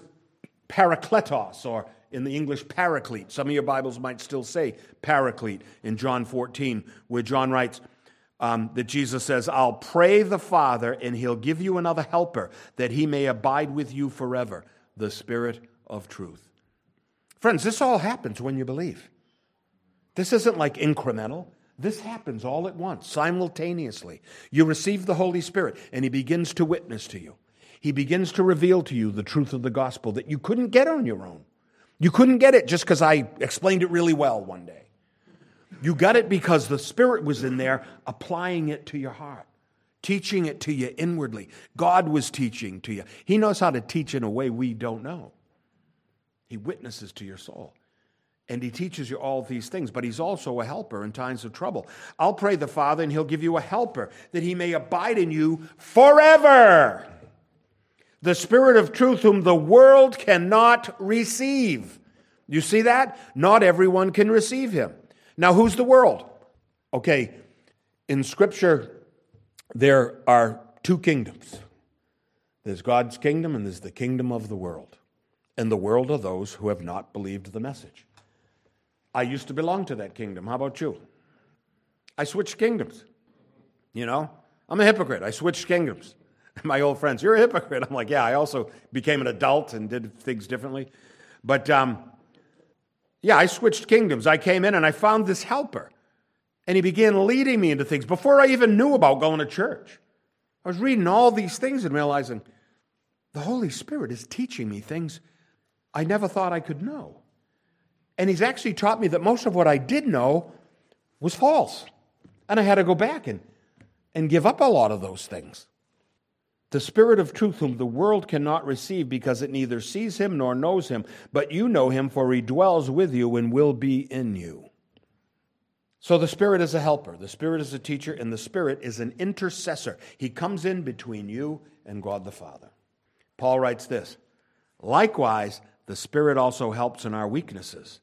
parakletos, or in the English, paraclete. Some of your Bibles might still say paraclete in John 14, where John writes um, that Jesus says, I'll pray the Father, and he'll give you another helper that he may abide with you forever, the Spirit of truth. Friends, this all happens when you believe. This isn't like incremental. This happens all at once, simultaneously. You receive the Holy Spirit, and He begins to witness to you. He begins to reveal to you the truth of the gospel that you couldn't get on your own. You couldn't get it just because I explained it really well one day. You got it because the Spirit was in there applying it to your heart, teaching it to you inwardly. God was teaching to you. He knows how to teach in a way we don't know. He witnesses to your soul. And he teaches you all these things, but he's also a helper in times of trouble. I'll pray the Father, and he'll give you a helper that he may abide in you forever. The Spirit of truth, whom the world cannot receive. You see that? Not everyone can receive him. Now, who's the world? Okay, in Scripture, there are two kingdoms there's God's kingdom, and there's the kingdom of the world. And the world are those who have not believed the message. I used to belong to that kingdom. How about you? I switched kingdoms. You know, I'm a hypocrite. I switched kingdoms. [LAUGHS] My old friends, you're a hypocrite. I'm like, yeah, I also became an adult and did things differently. But um, yeah, I switched kingdoms. I came in and I found this helper. And he began leading me into things before I even knew about going to church. I was reading all these things and realizing the Holy Spirit is teaching me things I never thought I could know. And he's actually taught me that most of what I did know was false. And I had to go back and, and give up a lot of those things. The Spirit of truth, whom the world cannot receive because it neither sees him nor knows him, but you know him, for he dwells with you and will be in you. So the Spirit is a helper, the Spirit is a teacher, and the Spirit is an intercessor. He comes in between you and God the Father. Paul writes this Likewise, the Spirit also helps in our weaknesses.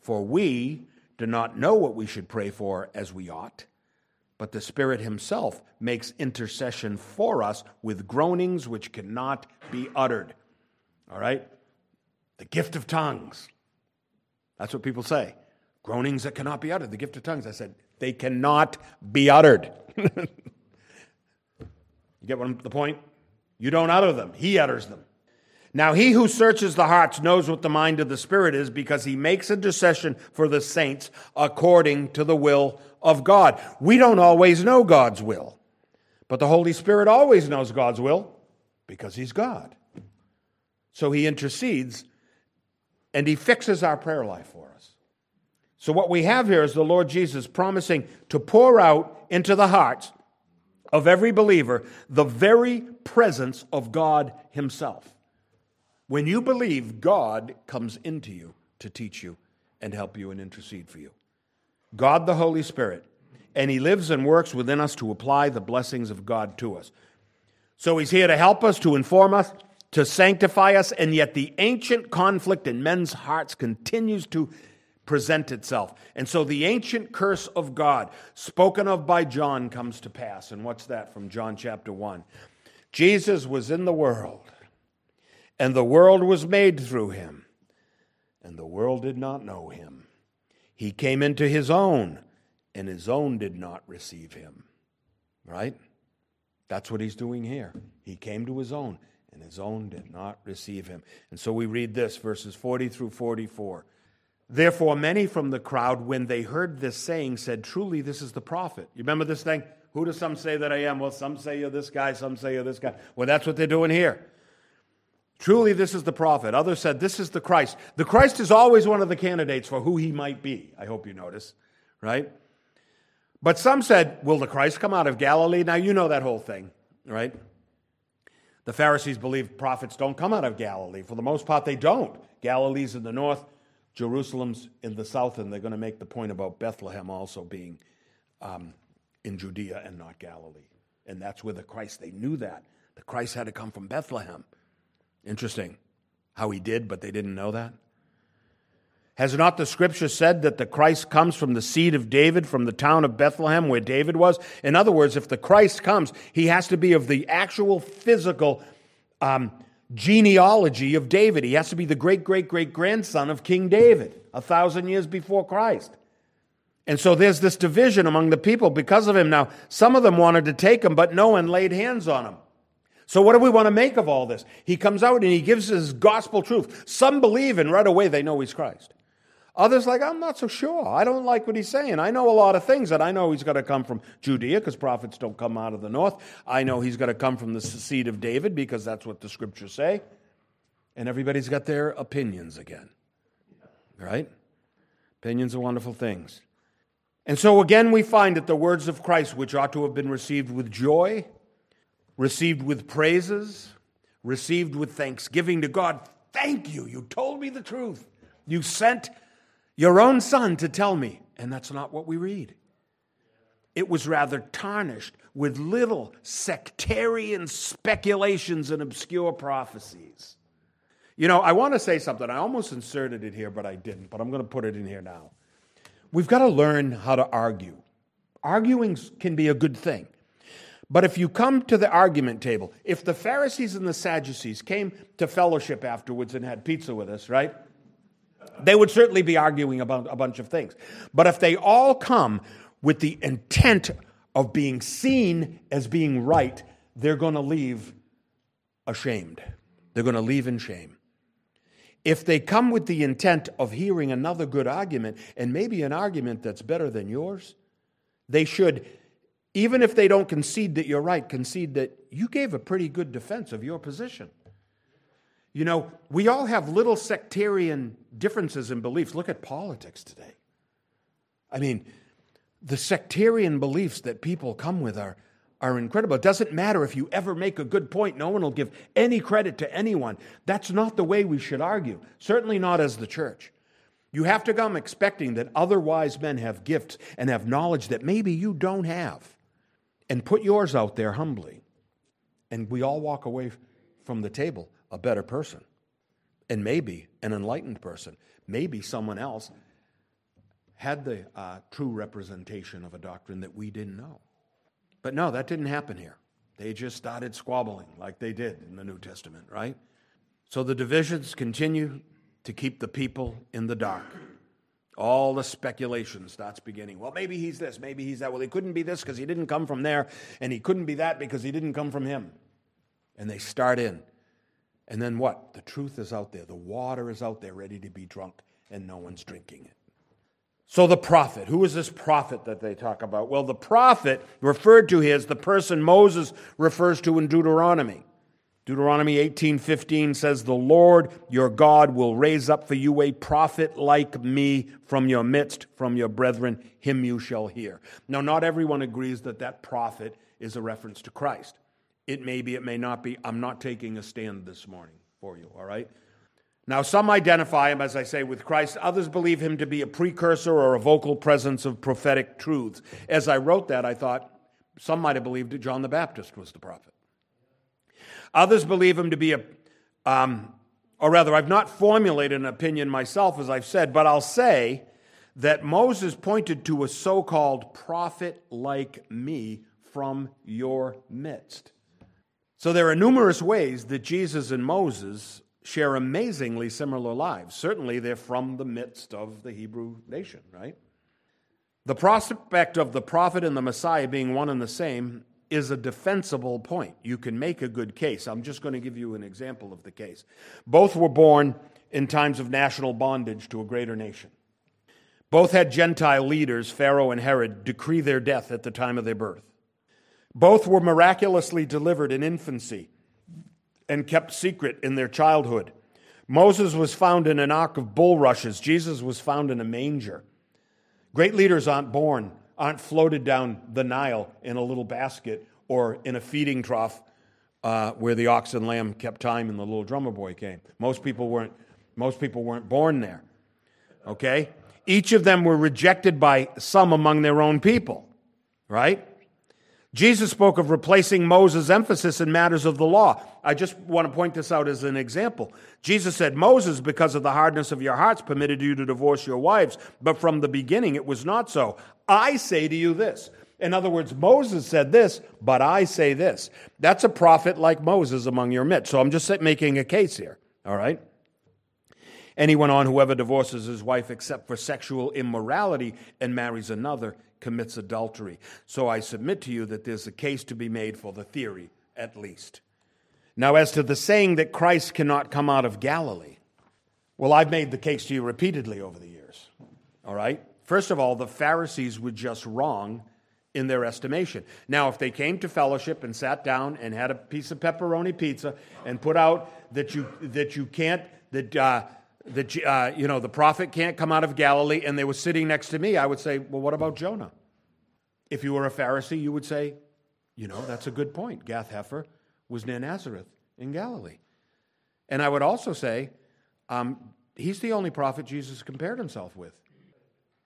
For we do not know what we should pray for as we ought, but the Spirit Himself makes intercession for us with groanings which cannot be uttered. All right? The gift of tongues. That's what people say. Groanings that cannot be uttered. The gift of tongues. I said, they cannot be uttered. [LAUGHS] you get what I'm, the point? You don't utter them, He utters them. Now, he who searches the hearts knows what the mind of the Spirit is because he makes intercession for the saints according to the will of God. We don't always know God's will, but the Holy Spirit always knows God's will because he's God. So he intercedes and he fixes our prayer life for us. So, what we have here is the Lord Jesus promising to pour out into the hearts of every believer the very presence of God Himself. When you believe, God comes into you to teach you and help you and intercede for you. God the Holy Spirit. And He lives and works within us to apply the blessings of God to us. So He's here to help us, to inform us, to sanctify us, and yet the ancient conflict in men's hearts continues to present itself. And so the ancient curse of God, spoken of by John, comes to pass. And what's that from John chapter 1? Jesus was in the world and the world was made through him, and the world did not know him. He came into his own, and his own did not receive him. Right? That's what he's doing here. He came to his own, and his own did not receive him. And so we read this, verses 40 through 44. Therefore, many from the crowd, when they heard this saying, said, Truly, this is the prophet. You remember this thing? Who do some say that I am? Well, some say you're this guy, some say you're this guy. Well, that's what they're doing here. Truly, this is the prophet. Others said, This is the Christ. The Christ is always one of the candidates for who he might be. I hope you notice, right? But some said, Will the Christ come out of Galilee? Now, you know that whole thing, right? The Pharisees believe prophets don't come out of Galilee. For the most part, they don't. Galilee's in the north, Jerusalem's in the south, and they're going to make the point about Bethlehem also being um, in Judea and not Galilee. And that's where the Christ, they knew that. The Christ had to come from Bethlehem. Interesting how he did, but they didn't know that. Has not the scripture said that the Christ comes from the seed of David, from the town of Bethlehem where David was? In other words, if the Christ comes, he has to be of the actual physical um, genealogy of David. He has to be the great, great, great grandson of King David, a thousand years before Christ. And so there's this division among the people because of him. Now, some of them wanted to take him, but no one laid hands on him. So, what do we want to make of all this? He comes out and he gives his gospel truth. Some believe, and right away they know he's Christ. Others, like, I'm not so sure. I don't like what he's saying. I know a lot of things that I know he's got to come from Judea because prophets don't come out of the north. I know he's got to come from the seed of David because that's what the scriptures say. And everybody's got their opinions again. right? Opinions are wonderful things. And so again, we find that the words of Christ, which ought to have been received with joy, received with praises, received with thanksgiving to God, thank you. You told me the truth. You sent your own son to tell me. And that's not what we read. It was rather tarnished with little sectarian speculations and obscure prophecies. You know, I want to say something. I almost inserted it here, but I didn't. But I'm going to put it in here now. We've got to learn how to argue. Arguing can be a good thing. But if you come to the argument table, if the Pharisees and the Sadducees came to fellowship afterwards and had pizza with us, right? They would certainly be arguing about a bunch of things. But if they all come with the intent of being seen as being right, they're going to leave ashamed. They're going to leave in shame. If they come with the intent of hearing another good argument, and maybe an argument that's better than yours, they should, even if they don't concede that you're right, concede that you gave a pretty good defense of your position. You know, we all have little sectarian differences in beliefs. Look at politics today. I mean, the sectarian beliefs that people come with are, are incredible. It doesn't matter if you ever make a good point, no one will give any credit to anyone. That's not the way we should argue, certainly not as the church. You have to come expecting that other wise men have gifts and have knowledge that maybe you don't have, and put yours out there humbly. And we all walk away from the table a better person, and maybe an enlightened person, maybe someone else had the uh, true representation of a doctrine that we didn't know. But no, that didn't happen here. They just started squabbling like they did in the New Testament, right? So the divisions continue to keep the people in the dark. All the speculation starts beginning. Well, maybe he's this, maybe he's that. Well, he couldn't be this because he didn't come from there, and he couldn't be that because he didn't come from him. And they start in. And then what? The truth is out there. The water is out there ready to be drunk, and no one's drinking it. So, the prophet, who is this prophet that they talk about? Well, the prophet referred to here is the person Moses refers to in Deuteronomy. Deuteronomy 18:15 says, "The Lord your God will raise up for you a prophet like me from your midst, from your brethren, him you shall hear." Now, not everyone agrees that that prophet is a reference to Christ. It may be, it may not be. I'm not taking a stand this morning for you, all right? Now, some identify him, as I say, with Christ. Others believe him to be a precursor or a vocal presence of prophetic truths. As I wrote that, I thought some might have believed that John the Baptist was the prophet. Others believe him to be a, um, or rather, I've not formulated an opinion myself, as I've said, but I'll say that Moses pointed to a so called prophet like me from your midst. So there are numerous ways that Jesus and Moses share amazingly similar lives. Certainly, they're from the midst of the Hebrew nation, right? The prospect of the prophet and the Messiah being one and the same is a defensible point. You can make a good case. I'm just going to give you an example of the case. Both were born in times of national bondage to a greater nation. Both had Gentile leaders, Pharaoh and Herod, decree their death at the time of their birth. Both were miraculously delivered in infancy and kept secret in their childhood. Moses was found in an ark of bulrushes, Jesus was found in a manger. Great leaders aren't born, aren't floated down the Nile in a little basket or in a feeding trough uh, where the ox and lamb kept time and the little drummer boy came. Most people weren't, most people weren't born there. Okay? Each of them were rejected by some among their own people, right? Jesus spoke of replacing Moses' emphasis in matters of the law. I just want to point this out as an example. Jesus said, Moses, because of the hardness of your hearts, permitted you to divorce your wives, but from the beginning it was not so. I say to you this. In other words, Moses said this, but I say this. That's a prophet like Moses among your midst. So I'm just making a case here, all right? Anyone on, whoever divorces his wife except for sexual immorality and marries another commits adultery. So I submit to you that there's a case to be made for the theory, at least. Now, as to the saying that Christ cannot come out of Galilee, well, I've made the case to you repeatedly over the years. All right? First of all, the Pharisees were just wrong in their estimation. Now, if they came to fellowship and sat down and had a piece of pepperoni pizza and put out that you, that you can't, that uh, that uh, you know the prophet can't come out of Galilee, and they were sitting next to me, I would say, well, what about Jonah? If you were a Pharisee, you would say, you know, that's a good point. Gath Hepher was near Nazareth in Galilee. And I would also say, um, he's the only prophet Jesus compared himself with.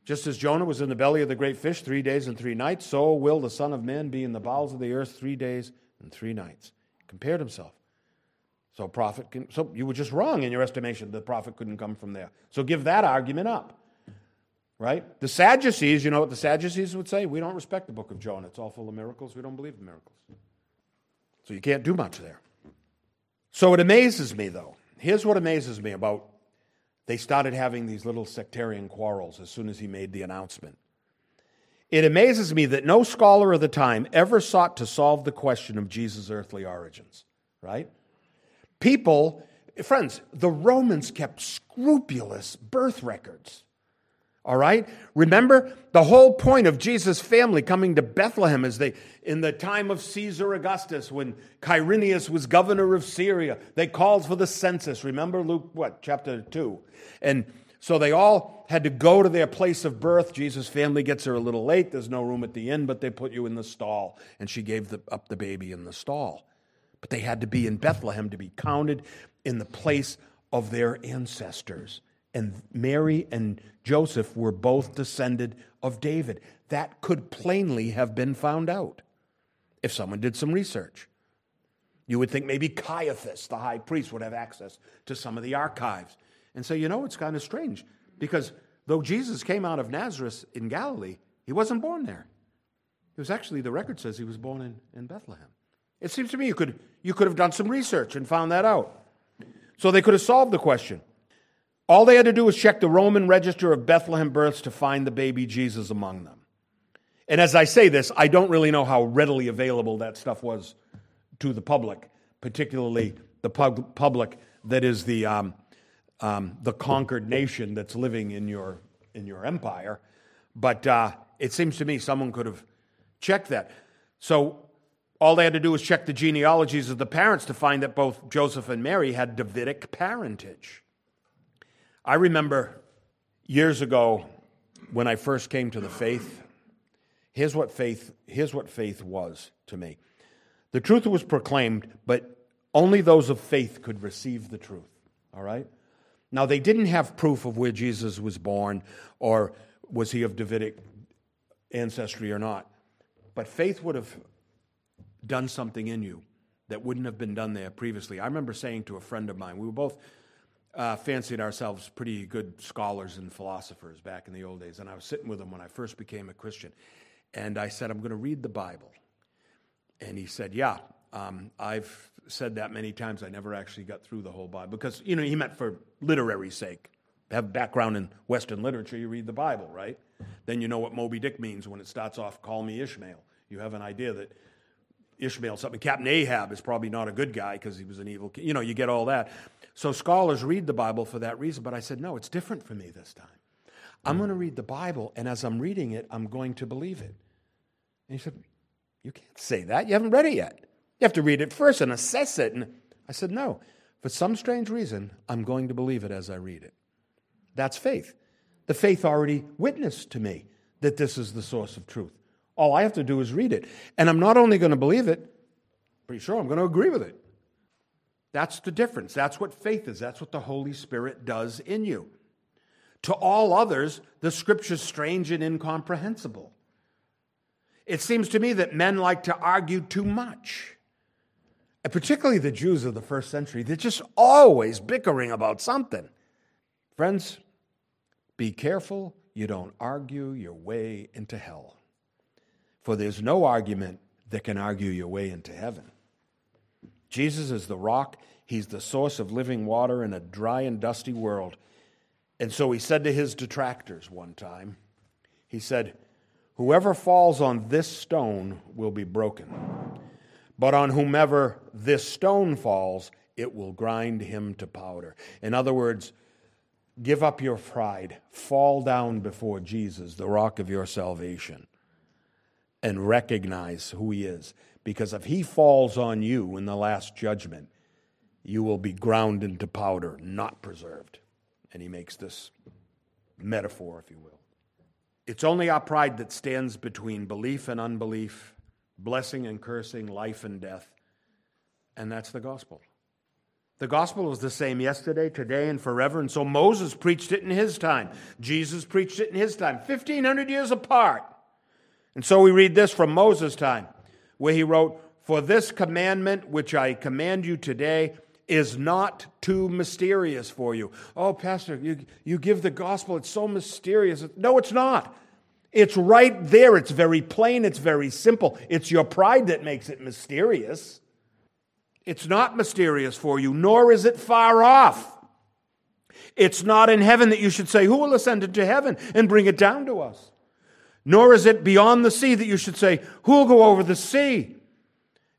Just as Jonah was in the belly of the great fish three days and three nights, so will the Son of Man be in the bowels of the earth three days and three nights. Compared himself. So prophet can, so you were just wrong in your estimation. The prophet couldn't come from there. So give that argument up. Right? The Sadducees, you know what the Sadducees would say? We don't respect the book of Jonah. It's all full of miracles. We don't believe in miracles. So you can't do much there. So it amazes me, though. Here's what amazes me about they started having these little sectarian quarrels as soon as he made the announcement. It amazes me that no scholar of the time ever sought to solve the question of Jesus' earthly origins, right? People, friends, the Romans kept scrupulous birth records. All right? Remember, the whole point of Jesus' family coming to Bethlehem is they, in the time of Caesar Augustus, when Quirinius was governor of Syria, they called for the census. Remember Luke, what, chapter 2? And so they all had to go to their place of birth. Jesus' family gets there a little late. There's no room at the inn, but they put you in the stall. And she gave the, up the baby in the stall. But they had to be in Bethlehem to be counted in the place of their ancestors and Mary and Joseph were both descended of David. That could plainly have been found out if someone did some research. You would think maybe Caiaphas, the high priest, would have access to some of the archives. And so, you know, it's kind of strange because though Jesus came out of Nazareth in Galilee, he wasn't born there. It was actually, the record says he was born in, in Bethlehem. It seems to me you could, you could have done some research and found that out. So they could have solved the question. All they had to do was check the Roman register of Bethlehem births to find the baby Jesus among them. And as I say this, I don't really know how readily available that stuff was to the public, particularly the pub- public that is the, um, um, the conquered nation that's living in your, in your empire. But uh, it seems to me someone could have checked that. So all they had to do was check the genealogies of the parents to find that both Joseph and Mary had Davidic parentage. I remember years ago when I first came to the faith, here's what faith, here's what faith was to me. The truth was proclaimed, but only those of faith could receive the truth. All right? Now, they didn't have proof of where Jesus was born or was he of Davidic ancestry or not. But faith would have done something in you that wouldn't have been done there previously. I remember saying to a friend of mine, we were both uh, fancied ourselves pretty good scholars and philosophers back in the old days. And I was sitting with him when I first became a Christian. And I said, I'm going to read the Bible. And he said, Yeah, um, I've said that many times. I never actually got through the whole Bible. Because, you know, he meant for literary sake. Have background in Western literature, you read the Bible, right? Then you know what Moby Dick means when it starts off, call me Ishmael. You have an idea that Ishmael, something. Captain Ahab is probably not a good guy because he was an evil. You know, you get all that. So scholars read the Bible for that reason. But I said, no, it's different for me this time. I'm going to read the Bible, and as I'm reading it, I'm going to believe it. And he said, You can't say that. You haven't read it yet. You have to read it first and assess it. And I said, No. For some strange reason, I'm going to believe it as I read it. That's faith. The faith already witnessed to me that this is the source of truth. All I have to do is read it. And I'm not only going to believe it, pretty sure I'm going to agree with it. That's the difference. That's what faith is. That's what the Holy Spirit does in you. To all others, the scripture's strange and incomprehensible. It seems to me that men like to argue too much. And particularly the Jews of the first century, they're just always bickering about something. Friends, be careful you don't argue your way into hell. For there's no argument that can argue your way into heaven. Jesus is the rock, He's the source of living water in a dry and dusty world. And so he said to his detractors one time, He said, Whoever falls on this stone will be broken, but on whomever this stone falls, it will grind him to powder. In other words, give up your pride, fall down before Jesus, the rock of your salvation, and recognize who he is. Because if he falls on you in the last judgment, you will be ground into powder, not preserved. And he makes this metaphor, if you will. It's only our pride that stands between belief and unbelief, blessing and cursing, life and death. And that's the gospel. The gospel is the same yesterday, today, and forever. And so Moses preached it in his time. Jesus preached it in his time, 1,500 years apart. And so we read this from Moses' time, where he wrote, For this commandment which I command you today is not too mysterious for you. Oh, Pastor, you, you give the gospel, it's so mysterious. No, it's not. It's right there. It's very plain. It's very simple. It's your pride that makes it mysterious. It's not mysterious for you, nor is it far off. It's not in heaven that you should say, Who will ascend into heaven and bring it down to us? Nor is it beyond the sea that you should say, Who will go over the sea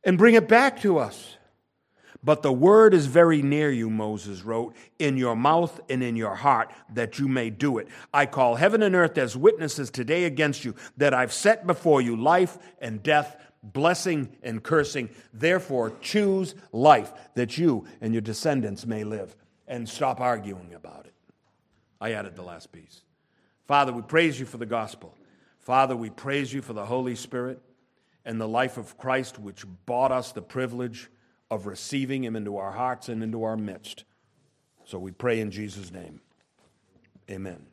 and bring it back to us? But the word is very near you, Moses wrote, in your mouth and in your heart, that you may do it. I call heaven and earth as witnesses today against you, that I've set before you life and death, blessing and cursing. Therefore, choose life, that you and your descendants may live. And stop arguing about it. I added the last piece. Father, we praise you for the gospel. Father, we praise you for the Holy Spirit and the life of Christ, which bought us the privilege of receiving him into our hearts and into our midst. So we pray in Jesus' name. Amen.